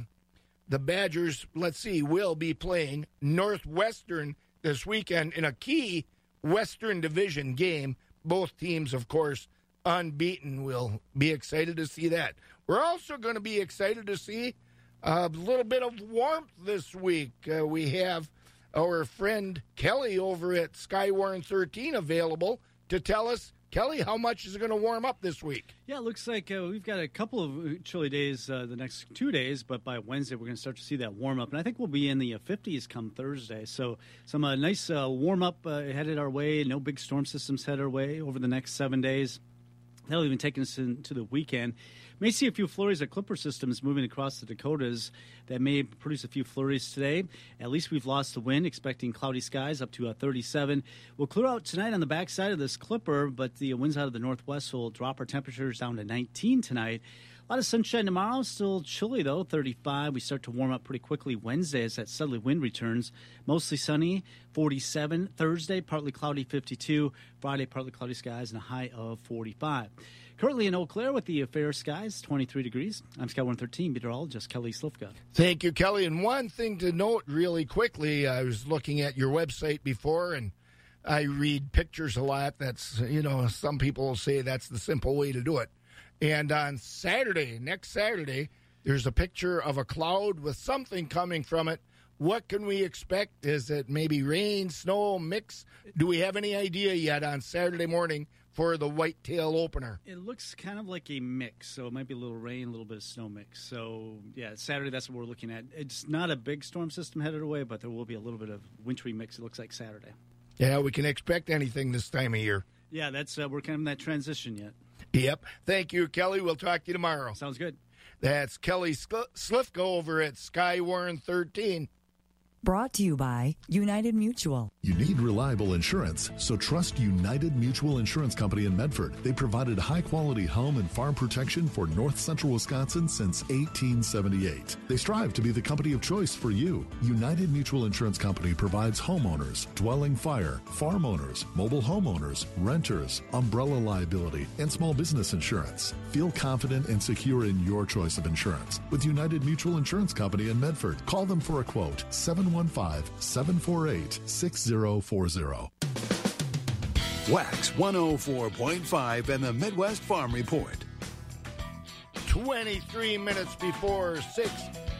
the Badgers. Let's see, will be playing Northwestern this weekend in a key Western Division game. Both teams, of course, unbeaten. We'll be excited to see that. We're also going to be excited to see a little bit of warmth this week. Uh, we have our friend Kelly over at Skywarn 13 available to tell us. Kelly, how much is it going to warm up this week? Yeah, it looks like uh, we've got a couple of chilly days uh, the next two days, but by Wednesday we're going to start to see that warm up, and I think we'll be in the uh, 50s come Thursday. So some uh, nice uh, warm up uh, headed our way. No big storm systems headed our way over the next seven days. That'll even take us into the weekend. May see a few flurries of clipper systems moving across the Dakotas that may produce a few flurries today. At least we've lost the wind, expecting cloudy skies up to uh, 37. We'll clear out tonight on the backside of this clipper, but the winds out of the northwest will drop our temperatures down to 19 tonight. A lot of sunshine tomorrow. Still chilly though, 35. We start to warm up pretty quickly Wednesday as that southerly wind returns. Mostly sunny, 47. Thursday, partly cloudy, 52. Friday, partly cloudy skies and a high of 45. Currently in Eau Claire with the fair skies, 23 degrees. I'm Sky 113 meteorologist Kelly Slifka. Thank you, Kelly. And one thing to note really quickly, I was looking at your website before and I read pictures a lot. That's, you know, some people say that's the simple way to do it. And on Saturday, next Saturday, there's a picture of a cloud with something coming from it. What can we expect? Is it maybe rain, snow, mix? Do we have any idea yet on Saturday morning for the whitetail opener? It looks kind of like a mix, so it might be a little rain, a little bit of snow mix. So, yeah, Saturday, that's what we're looking at. It's not a big storm system headed away, but there will be a little bit of wintry mix, it looks like Saturday. Yeah, we can expect anything this time of year. Yeah, that's uh, we're kind of in that transition yet. Yep. Thank you, Kelly. We'll talk to you tomorrow. Sounds good. That's Kelly Slifko over at Skywarn 13. Brought to you by United Mutual. You need reliable insurance, so trust United Mutual Insurance Company in Medford. They provided high quality home and farm protection for north central Wisconsin since 1878. They strive to be the company of choice for you. United Mutual Insurance Company provides homeowners, dwelling fire, farm owners, mobile homeowners, renters, umbrella liability, and small business insurance. Feel confident and secure in your choice of insurance with United Mutual Insurance Company in Medford. Call them for a quote 715 748 6040. Wax 104.5 and the Midwest Farm Report. 23 minutes before 6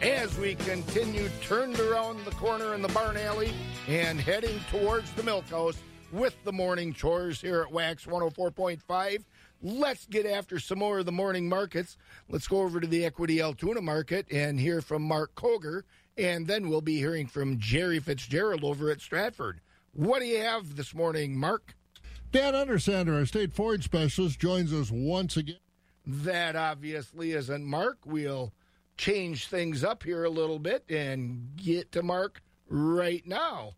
as we continue turned around the corner in the barn alley and heading towards the milk house with the morning chores here at Wax 104.5. Let's get after some more of the morning markets. Let's go over to the Equity Altoona market and hear from Mark Koger, and then we'll be hearing from Jerry Fitzgerald over at Stratford. What do you have this morning, Mark? Dan Undersander, our state forage specialist, joins us once again. That obviously isn't Mark. We'll change things up here a little bit and get to Mark right now.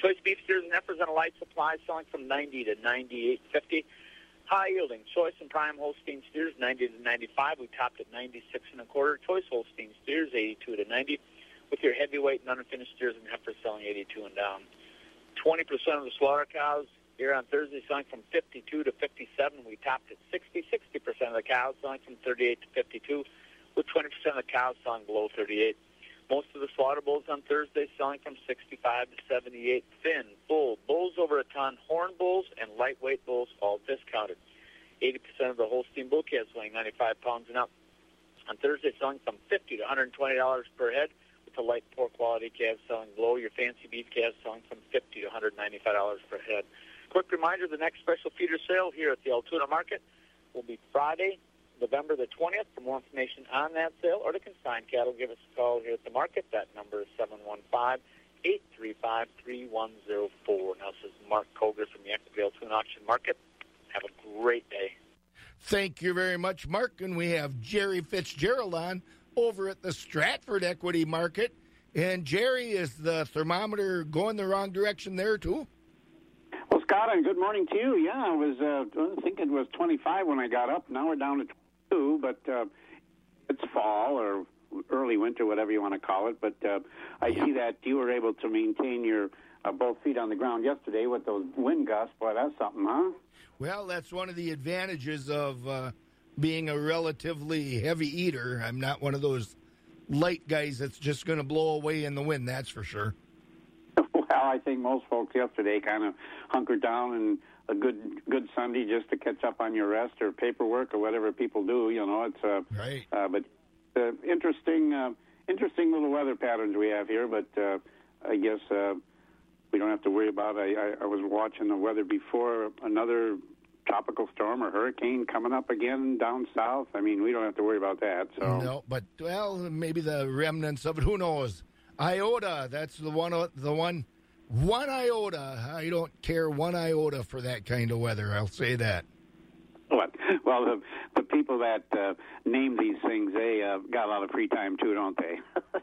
Choice beef steers and heifers on a light supply selling from 90 to 98.50. High yielding choice and prime Holstein steers 90 to 95. We topped at 96 and a quarter. Choice Holstein steers 82 to 90. With your heavyweight and unfinished steers and heifers selling 82 and down. 20% of the slaughter cows here on Thursday selling from 52 to 57. We topped at 60. 60% of the cows selling from 38 to 52, with 20% of the cows selling below 38. Most of the slaughter bulls on Thursday selling from 65 to 78. Thin, bull, bulls over a ton, horn bulls, and lightweight bulls all discounted. 80% of the Holstein bull calves weighing 95 pounds and up. On Thursday selling from 50 to $120 per head, the light poor quality calves selling below. Your fancy beef calves selling from 50 to $195 per head. Quick reminder, the next special feeder sale here at the Altoona Market will be Friday, November the 20th. For more information on that sale or to consign cattle, give us a call here at the market. That number is 715-835-3104. Now, this is Mark Koger from the Equity Altoona Auction Market. Have a great day. Thank you very much, Mark. And we have Jerry Fitzgerald on over at the Stratford Equity Market. And Jerry, is the thermometer going the wrong direction there, too? Well, Scott, and good morning to you. Yeah, I was uh, I think it was 25 when I got up. Now we're down to 22, but uh, it's fall or early winter, whatever you want to call it. But uh, I see that you were able to maintain your uh, both feet on the ground yesterday with those wind gusts. Boy, that's something, huh? Well, that's one of the advantages of uh, being a relatively heavy eater. I'm not one of those light guys that's just going to blow away in the wind, that's for sure. Well, I think most folks yesterday kind of hunkered down and a good good Sunday just to catch up on your rest or paperwork or whatever people do. You know, it's uh, right. Uh, but uh, interesting, uh, interesting little weather patterns we have here. But uh, I guess uh, we don't have to worry about. I, I, I was watching the weather before another tropical storm or hurricane coming up again down south. I mean, we don't have to worry about that. So No, but well, maybe the remnants of it. Who knows? Iota. That's the one. The one. One iota. I don't care one iota for that kind of weather. I'll say that. What? Well, the, the people that uh, name these things, they uh, got a lot of free time too, don't they?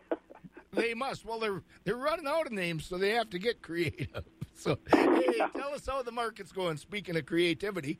They must. Well, they're they're running out of names, so they have to get creative. So, hey, tell us how the market's going. Speaking of creativity.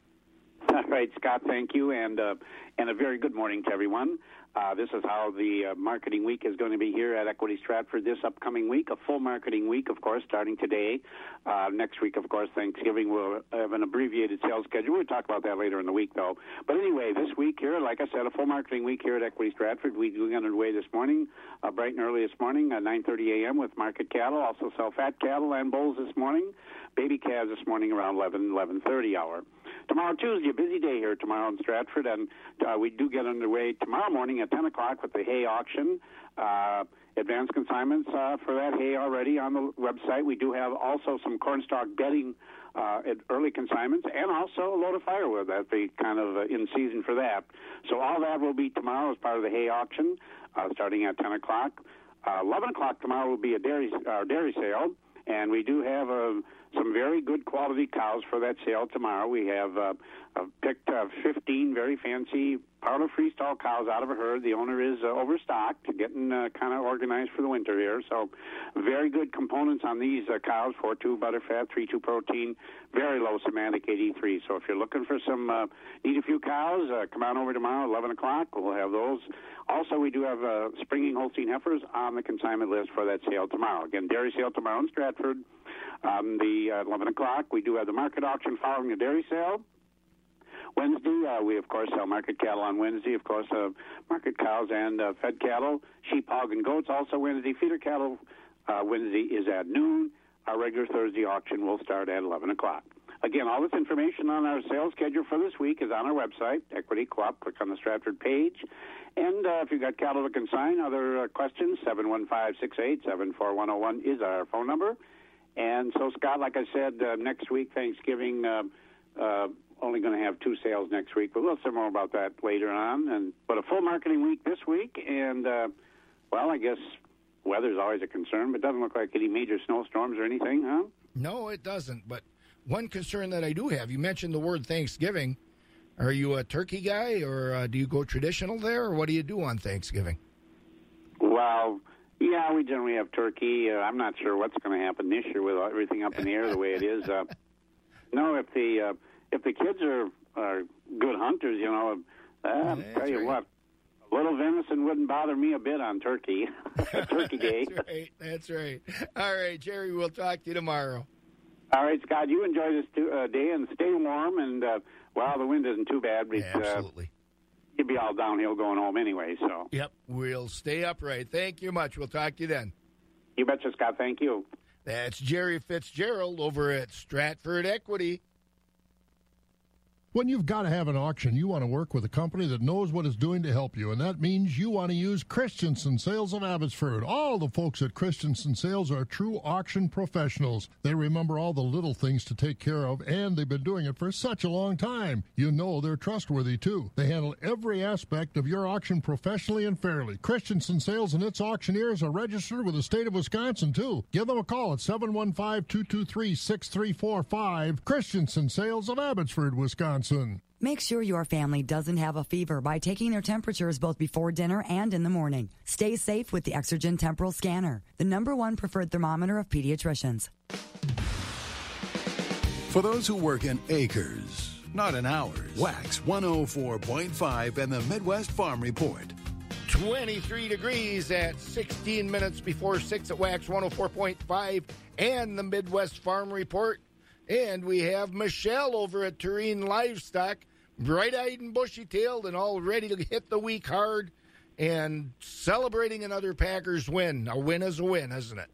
All right, Scott, thank you, and uh, and a very good morning to everyone. Uh, this is how the uh, marketing week is going to be here at Equity Stratford this upcoming week. A full marketing week, of course, starting today. Uh, next week, of course, Thanksgiving, we'll have an abbreviated sales schedule. We'll talk about that later in the week, though. But anyway, this week here, like I said, a full marketing week here at Equity Stratford. We got underway this morning, uh, bright and early this morning, at 9:30 a.m. with market cattle. Also sell fat cattle and bulls this morning. Baby calves this morning around 11, 11:30 hour. Tomorrow, Tuesday, a busy day here tomorrow in Stratford, and uh, we do get underway tomorrow morning at 10 o'clock with the hay auction. Uh, advanced consignments uh, for that hay already on the website. We do have also some cornstalk bedding uh, at early consignments, and also a load of firewood. That'd be kind of uh, in season for that. So all that will be tomorrow as part of the hay auction, uh, starting at 10 o'clock. Uh, 11 o'clock tomorrow will be a dairy uh, dairy sale, and we do have a some very good quality cows for that sale tomorrow. We have uh, uh, picked uh, 15 very fancy parlor freestall cows out of a herd. The owner is uh, overstocked, getting uh, kind of organized for the winter here. So, very good components on these uh, cows: 4.2 butterfat, 3.2 protein, very low somatic AD3. So, if you're looking for some, uh, need a few cows, uh, come on over tomorrow, 11 o'clock. We'll have those. Also, we do have uh, springing Holstein heifers on the consignment list for that sale tomorrow. Again, dairy sale tomorrow in Stratford. Um, the uh, 11 o'clock, we do have the market auction following the dairy sale. Wednesday, uh, we of course sell market cattle on Wednesday. Of course, uh, market cows and uh, fed cattle, sheep, hog, and goats. Also Wednesday, feeder cattle. Uh, Wednesday is at noon. Our regular Thursday auction will start at 11 o'clock. Again, all this information on our sales schedule for this week is on our website, Equity Co-op. Click on the Stratford page. And uh, if you've got cattle to consign, other uh, questions, 715-68-74101 is our phone number. And so, Scott, like I said, uh, next week, Thanksgiving, uh, uh, only going to have two sales next week, but we'll say more about that later on. And but a full marketing week this week, and uh, well, I guess weather's always a concern, but doesn't look like any major snowstorms or anything, huh? No, it doesn't. But one concern that I do have, you mentioned the word Thanksgiving. Are you a turkey guy, or uh, do you go traditional there, or what do you do on Thanksgiving? Well, yeah, we generally have turkey. Uh, I'm not sure what's going to happen this year with everything up in the air the way it is. Uh, no, if the uh, if the kids are are good hunters, you know, uh, I'll tell you what, a little venison wouldn't bother me a bit on turkey. turkey day. That's right. That's right. All right, Jerry. We'll talk to you tomorrow. All right, Scott. You enjoy this tu- uh, day and stay warm. And uh, well, the wind isn't too bad. But, Absolutely. Uh, you'd be all downhill going home anyway. So Yep. We'll stay upright. Thank you much. We'll talk to you then. you betcha, Scott. Thank you. That's Jerry Fitzgerald over at Stratford Equity. When you've got to have an auction, you want to work with a company that knows what it's doing to help you, and that means you want to use Christensen Sales of Abbotsford. All the folks at Christensen Sales are true auction professionals. They remember all the little things to take care of, and they've been doing it for such a long time. You know they're trustworthy too. They handle every aspect of your auction professionally and fairly. Christensen Sales and its auctioneers are registered with the state of Wisconsin too. Give them a call at 715-223-6345. Christensen Sales of Abbotsford, Wisconsin. Make sure your family doesn't have a fever by taking their temperatures both before dinner and in the morning. Stay safe with the Exergen Temporal Scanner, the number one preferred thermometer of pediatricians. For those who work in acres, not in hours, Wax 104.5 and the Midwest Farm Report. 23 degrees at 16 minutes before 6 at Wax 104.5 and the Midwest Farm Report. And we have Michelle over at Tureen Livestock, bright eyed and bushy tailed and all ready to hit the week hard and celebrating another Packers win. A win is a win, isn't it?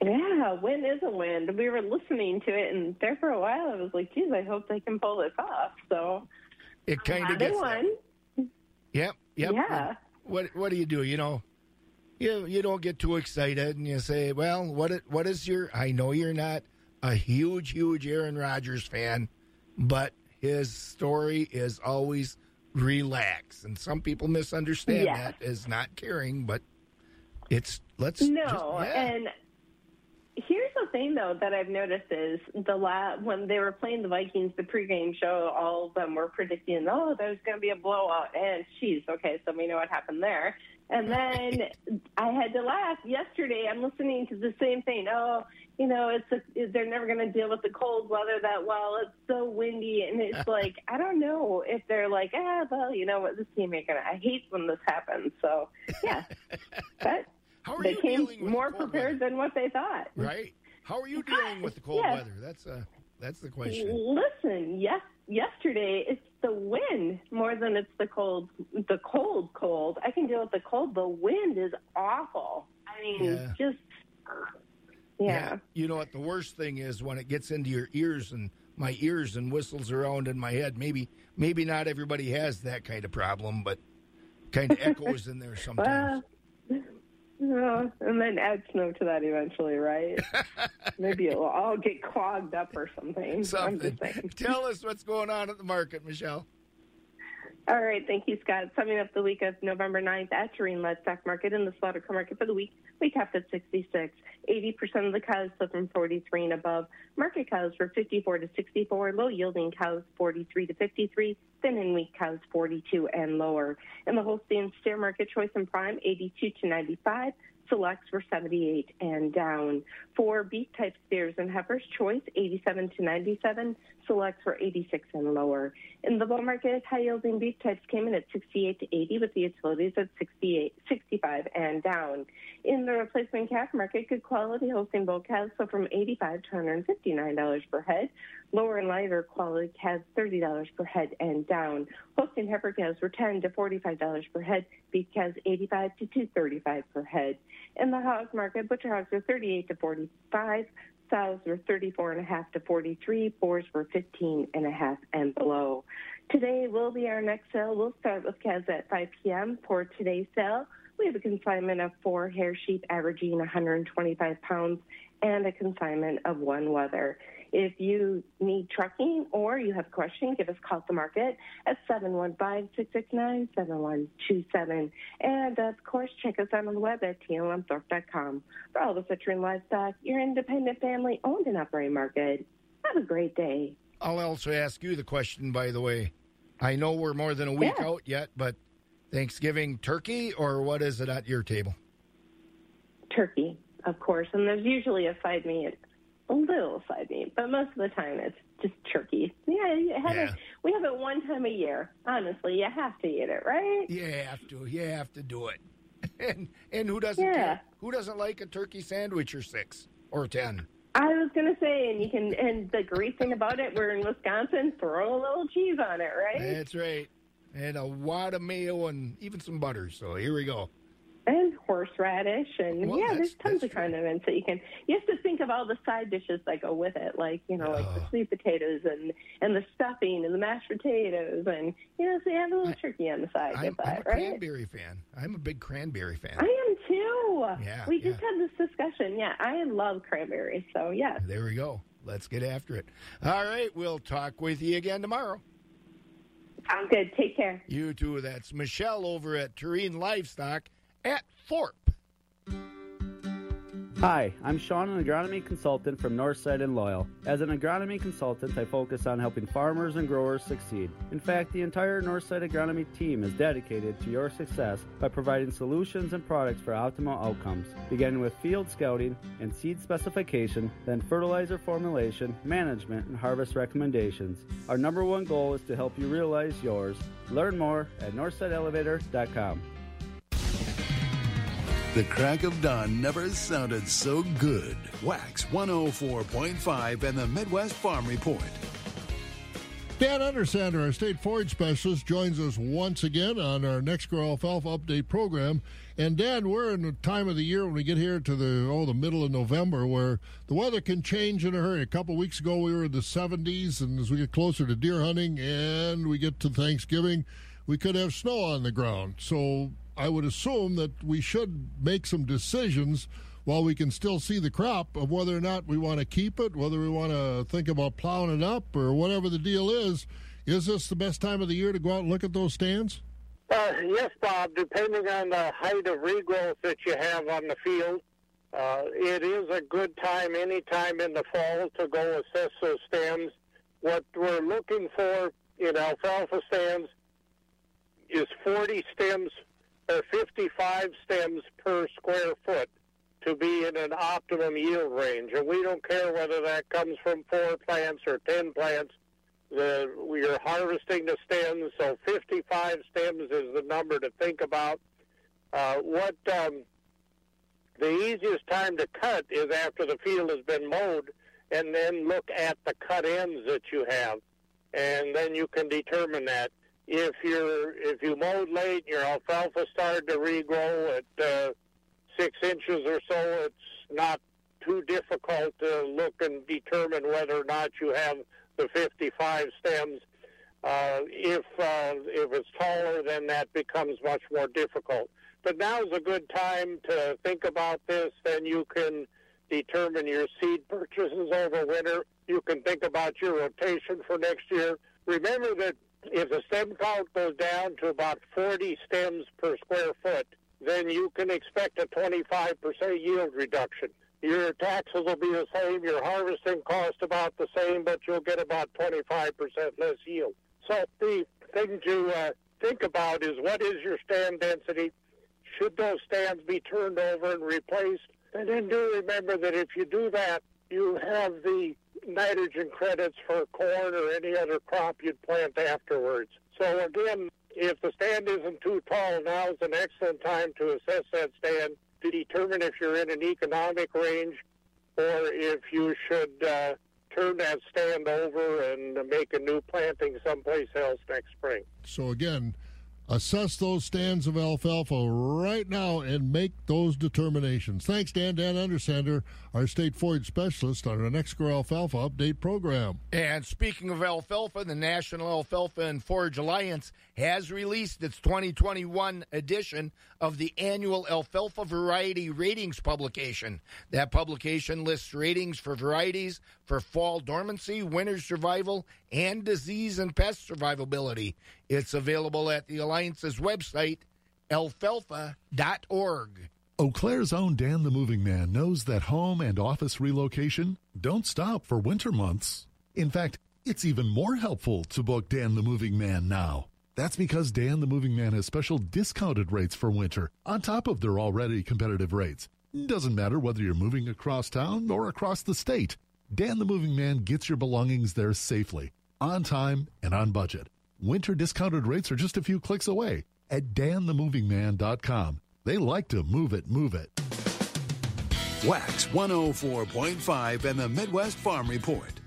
Yeah, win is a win. We were listening to it, and there for a while, I was like, geez, I hope they can pull this off. So It kind of gets won. Yep, yep. Yeah. What what do you do? You know, you you don't get too excited and you say, "Well, what it- what is your I know you're not a huge huge Aaron Rodgers fan, but his story is always relax." And some people misunderstand Yeah. that as not caring, but it's let's No, just- yeah. and here's the thing though that I've noticed is the la- when they were playing the Vikings, the pregame show, all of them were predicting, oh, there's going to be a blowout, and geez, okay, so we know what happened there. And then I had to laugh yesterday. I'm listening to the same thing. Oh, you know, it's a, they're never going to deal with the cold weather that well. It's so windy, and it's like I don't know if they're like, ah, well, you know what, this team ain't gonna. I hate when this happens. So yeah, but how are they you came more the prepared than what they thought. right? How are you dealing with the cold Yeah. weather? That's uh that's the question. Listen, yes, yesterday it's the wind more than it's the cold. The cold, cold. I can deal with the cold. The wind is awful. I mean, Yeah. just yeah. You know what the worst thing is when it gets into your ears and my ears and whistles around in my head. Maybe maybe not everybody has that kind of problem, but kind of echoes in there sometimes. Well, no, and then add snow to that eventually, right? Maybe it'll all get clogged up or something. Something. Tell us what's going on at the market, Michelle. All right, thank you, Scott. Summing up the week of November 9th at Tureen stock Market in the Slaughter Market for the week. We capped at 66. 80% of the cows sold from 43 and above. Market cows were 54 to 64. Low yielding cows 43 to 53. Thin and weak cows 42 and lower. In the Holstein steer market, choice and prime 82 to 95. Selects were 78 and down. For beef type steers and heifers, choice 87 to 97. Selects were 86 and lower. In the bull market, high yielding beef types came in at 68 to 80, with the utilities at 68, 65 and down. In the replacement calf market, good quality Holstein bull calves so from 85 to 159 dollars per head. Lower and lighter quality calves $30 per head and down. Holstein heifer calves were 10 to $45 per head. Beef calves 85 to 235 per head. In the hog market, butcher hogs are 38 to 45. Sows were 34 and a half to 43. Boars were 15 and a half and below. Today will be our next sale. We'll start with calves at 5 p.m. for today's sale. We have a consignment of four hair sheep averaging 125 pounds and a consignment of one wether. If you need trucking or you have a question, give us a call at the market at 715-669-7127. And of course, check us out on the web at tlmthorpe.com. For all the Citroen livestock, your independent family owned and operated market. Have a great day. I'll also ask you the question, by the way. I know we're more than a week Yeah. out yet, but Thanksgiving turkey or what is it at your table? Turkey, of course. And there's usually a side meat, a little side meat, but most of the time it's just turkey. Yeah, you have Yeah. It, we have it one time a year. Honestly, you have to eat it, right? You have to. You have to do it. And and who doesn't Yeah. care? Who doesn't like a turkey sandwich or six or ten? I was gonna say, and you can, and the great thing about it, we're in Wisconsin. Throw a little cheese on it, right? That's right. And a wad of mayo and even some butter. So here we go. And horseradish, and Well, yeah, there's tons of condiments that you can. You have to think of all the side dishes that go with it, like you know, like the sweet potatoes and and the stuffing and the mashed potatoes, and you know, so you have a little turkey on the side I'm, with I'm a right? cranberry fan. I'm a big cranberry fan. I am too. Yeah, we just had this discussion. Yeah, I love cranberries, so yeah. There we go. Let's get after it. All right, we'll talk with you again tomorrow. I'm good. Take care. You too. That's Michelle over at Tureen Livestock at Thorpe. Hi, I'm Sean, an agronomy consultant from Northside and Loyal. As an agronomy consultant, I focus on helping farmers and growers succeed. In fact, the entire Northside agronomy team is dedicated to your success by providing solutions and products for optimal outcomes, beginning with field scouting and seed specification, then fertilizer formulation, management, and harvest recommendations. Our number one goal is to help you realize yours. Learn more at northsideelevator.com. The crack of dawn never sounded so good. Wax 104.5 and the Midwest Farm Report. Dan Undersander, our state forage specialist, joins us once again on our NexGrow Alfalfa Update program. And Dan, we're in the time of the year when we get here to the oh the middle of November where the weather can change in a hurry. A couple weeks ago we were in the 70s, and as we get closer to deer hunting and we get to Thanksgiving, we could have snow on the ground. So I would assume that we should make some decisions while we can still see the crop of whether or not we want to keep it, whether we want to think about plowing it up or whatever the deal is. Is this the best time of the year to go out and look at those stands? Uh, yes, Bob. Depending on the height of regrowth that you have on the field, uh, it is a good time any time in the fall to go assess those stems. What we're looking for in alfalfa stands is 40 stems or 55 stems per square foot to be in an optimum yield range. And we don't care whether that comes from four plants or 10 plants. The, we are harvesting the stems, so 55 stems is the number to think about. Uh, what um, the easiest time to cut is after the field has been mowed, and then look at the cut ends that you have, and then you can determine that. If you're if you mowed late, your alfalfa started to regrow at uh, six inches or so, it's not too difficult to look and determine whether or not you have the 55 stems. Uh, if uh, if it's taller, then that becomes much more difficult. But now is a good time to think about this. Then you can determine your seed purchases over winter. You can think about your rotation for next year. Remember that if the stem count goes down to about 40 stems per square foot, then you can expect a 25% yield reduction. Your taxes will be the same, your harvesting cost about the same, but you'll get about 25% less yield. So the thing to uh, think about is what is your stand density? Should those stands be turned over and replaced? And then do remember that if you do that, you have the nitrogen credits for corn or any other crop you'd plant afterwards. So again, if the stand isn't too tall, now is an excellent time to assess that stand to determine if you're in an economic range or if you should uh, turn that stand over and make a new planting someplace else next spring. So again, assess those stands of alfalfa right now and make those determinations. Thanks, Dan. Dan Undersander, our state forage specialist on our NexGrow Alfalfa Update program. And speaking of alfalfa, the National Alfalfa and Forage Alliance has released its 2021 edition of the annual Alfalfa Variety Ratings publication. That publication lists ratings for varieties for fall dormancy, winter survival, and disease and pest survivability. It's available at the Alliance's website, alfalfa.org. Eau Claire's own Dan the Moving Man knows that home and office relocation don't stop for winter months. In fact, it's even more helpful to book Dan the Moving Man now. That's because Dan the Moving Man has special discounted rates for winter on top of their already competitive rates. Doesn't matter whether you're moving across town or across the state. Dan the Moving Man gets your belongings there safely, on time, and on budget. Winter discounted rates are just a few clicks away at danthemovingman.com. They like to move it, move it. Wax 104.5 and the Midwest Farm Report.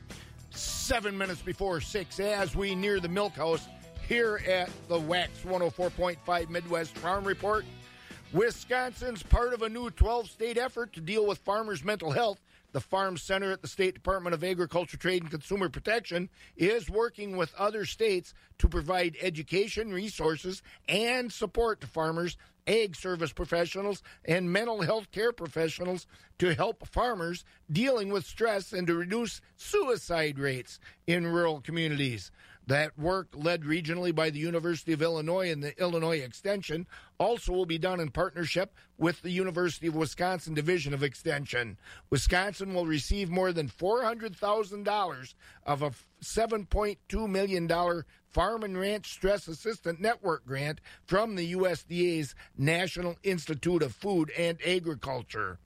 Seven minutes before six, as we near the milk house here at the Wax 104.5 Midwest Farm Report. Wisconsin's part of a new 12 state effort to deal with farmers' mental health. The Farm Center at the State Department of Agriculture, Trade, and Consumer Protection is working with other states to provide education, resources, and support to farmers, ag service professionals, and mental health care professionals to help farmers dealing with stress and to reduce suicide rates in rural communities. That work, led regionally by the University of Illinois and the Illinois Extension, also will be done in partnership with the University of Wisconsin Division of Extension. Wisconsin will receive more than $400,000 of a $7.2 million Farm and Ranch Stress Assistant Network grant from the USDA's National Institute of Food and Agriculture.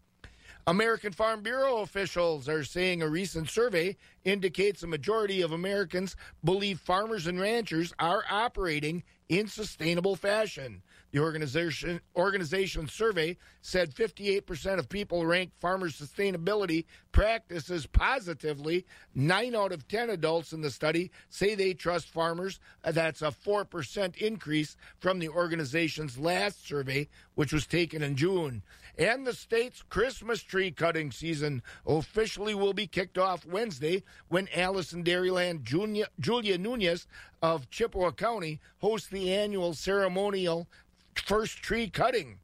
American Farm Bureau officials are saying a recent survey indicates a majority of Americans believe farmers and ranchers are operating in sustainable fashion. The organization organization survey said 58% of people rank farmers' sustainability practices positively. 9 out of 10 adults in the study say they trust farmers. Uh, that's a 4% increase from the organization's last survey, which was taken in June. And the state's Christmas tree cutting season officially will be kicked off Wednesday when Alice in Dairyland Julia, Julia Nunez of Chippewa County hosts the annual ceremonial first tree cutting.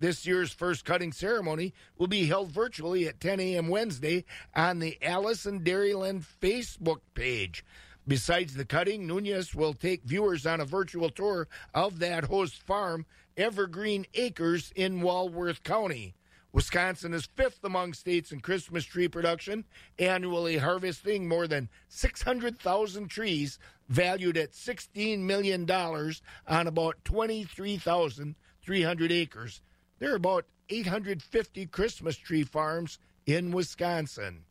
This year's first cutting ceremony will be held virtually at 10 a.m. Wednesday on the Alice in Dairyland Facebook page. Besides the cutting, Nunez will take viewers on a virtual tour of that host farm, Evergreen Acres in Walworth County. Wisconsin is fifth among states in Christmas tree production, annually harvesting more than 600,000 trees valued at $16 million on about 23,300 acres. There are about 850 Christmas tree farms in Wisconsin.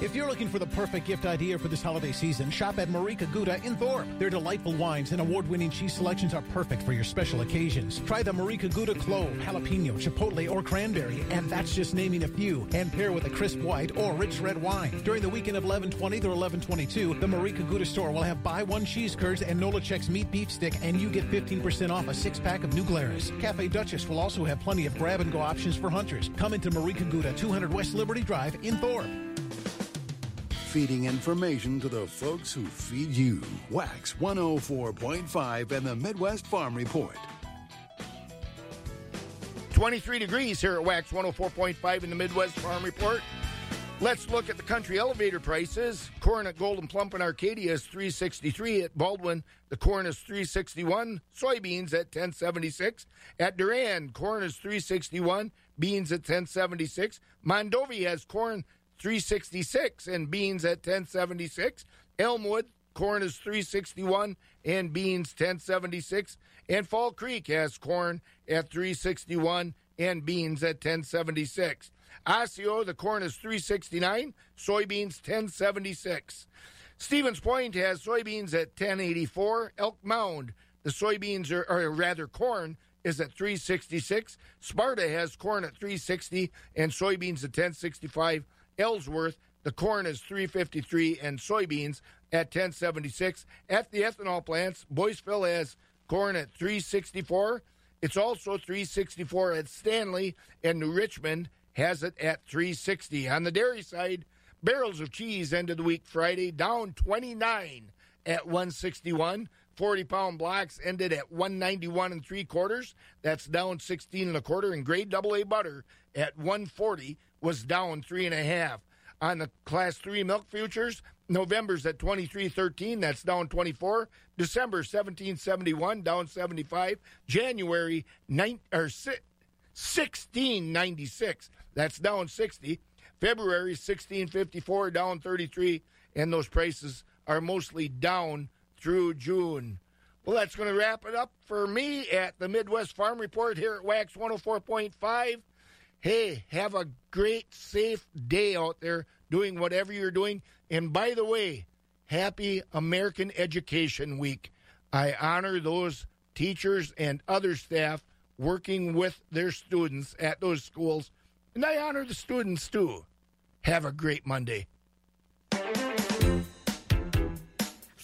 If you're looking for the perfect gift idea for this holiday season, shop at Marieke Gouda in Thorpe. Their delightful wines and award-winning cheese selections are perfect for your special occasions. Try the Marieke Gouda clove, jalapeno, chipotle, or cranberry, and that's just naming a few. And pair with a crisp white or rich red wine. During the weekend of 1120 through 1122, the Marieke Gouda store will have buy one cheese curds and Nola meat beef stick, and you get 15% off a six-pack of New Glarus. Cafe Duchess will also have plenty of grab-and-go options for hunters. Come into Marieke Gouda, 200 West Liberty Drive in Thorpe feeding information to the folks who feed you. Wax 104.5 and the Midwest Farm Report. 23 degrees here at Wax 104.5 in the Midwest Farm Report. Let's look at the country elevator prices. Corn at Gold'n Plump in Arcadia is 363. At Baldwin, the corn is 361. Soybeans at 1076. At Durand, corn is 361. Beans at 1076. Mondovi has corn 366 and beans at 1076. Elmwood, corn is 361 and beans 1076. And Fall Creek has corn at 361 and beans at 1076. Osseo, the corn is 369, soybeans 1076. Stevens Point has soybeans at 1084. Elk Mound, the soybeans are, or rather corn is at 366. Sparta has corn at 360 and soybeans at 1065. Ellsworth, the corn is 353 and soybeans at 1076. At the ethanol plants, Boyceville has corn at 364. It's also 364 at Stanley and New Richmond has it at 360. On the dairy side, barrels of cheese ended the week Friday down 29 at 161. 40 pound blocks ended at 191 and three quarters. That's down 16 and a quarter. And grade AA butter at 140 was down three and a half. On the class three milk futures, November's at 23.13, that's down 24. December 17.71, down 75. January 9 or 16.96, that's down 60. February 16.54, down 33, and those prices are mostly down through June. Well, that's going to wrap it up for me at the Midwest Farm Report here at Wax 104.5. Hey, have a great, safe day out there doing whatever you're doing. And by the way, happy American Education Week. I honor those teachers and other staff working with their students at those schools, and I honor the students too. Have a great Monday.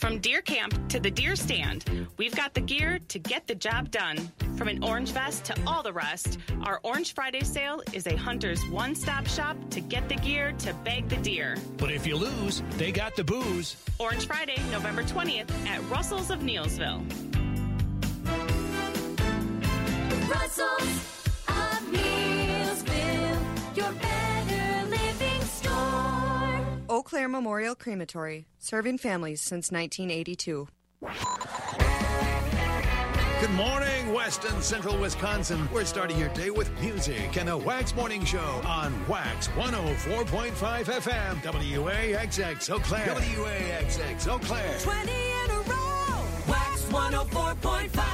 From deer camp to the deer stand, we've got the gear to get the job done. From an orange vest to all the rest, our Orange Friday sale is a hunter's one stop shop to get the gear to bag the deer. But if you lose, they got the booze. Orange Friday, November 20th at Russell's of Neillsville. Russell's of Neillsville, your better Claire Memorial Crematory, serving families since 1982. Good morning, Weston Central Wisconsin. We're starting your day with music and the Wax Morning Show on Wax 104.5 FM, WAXX Eau Claire. WAXX Eau Claire. 20 in a row, Wax 104.5.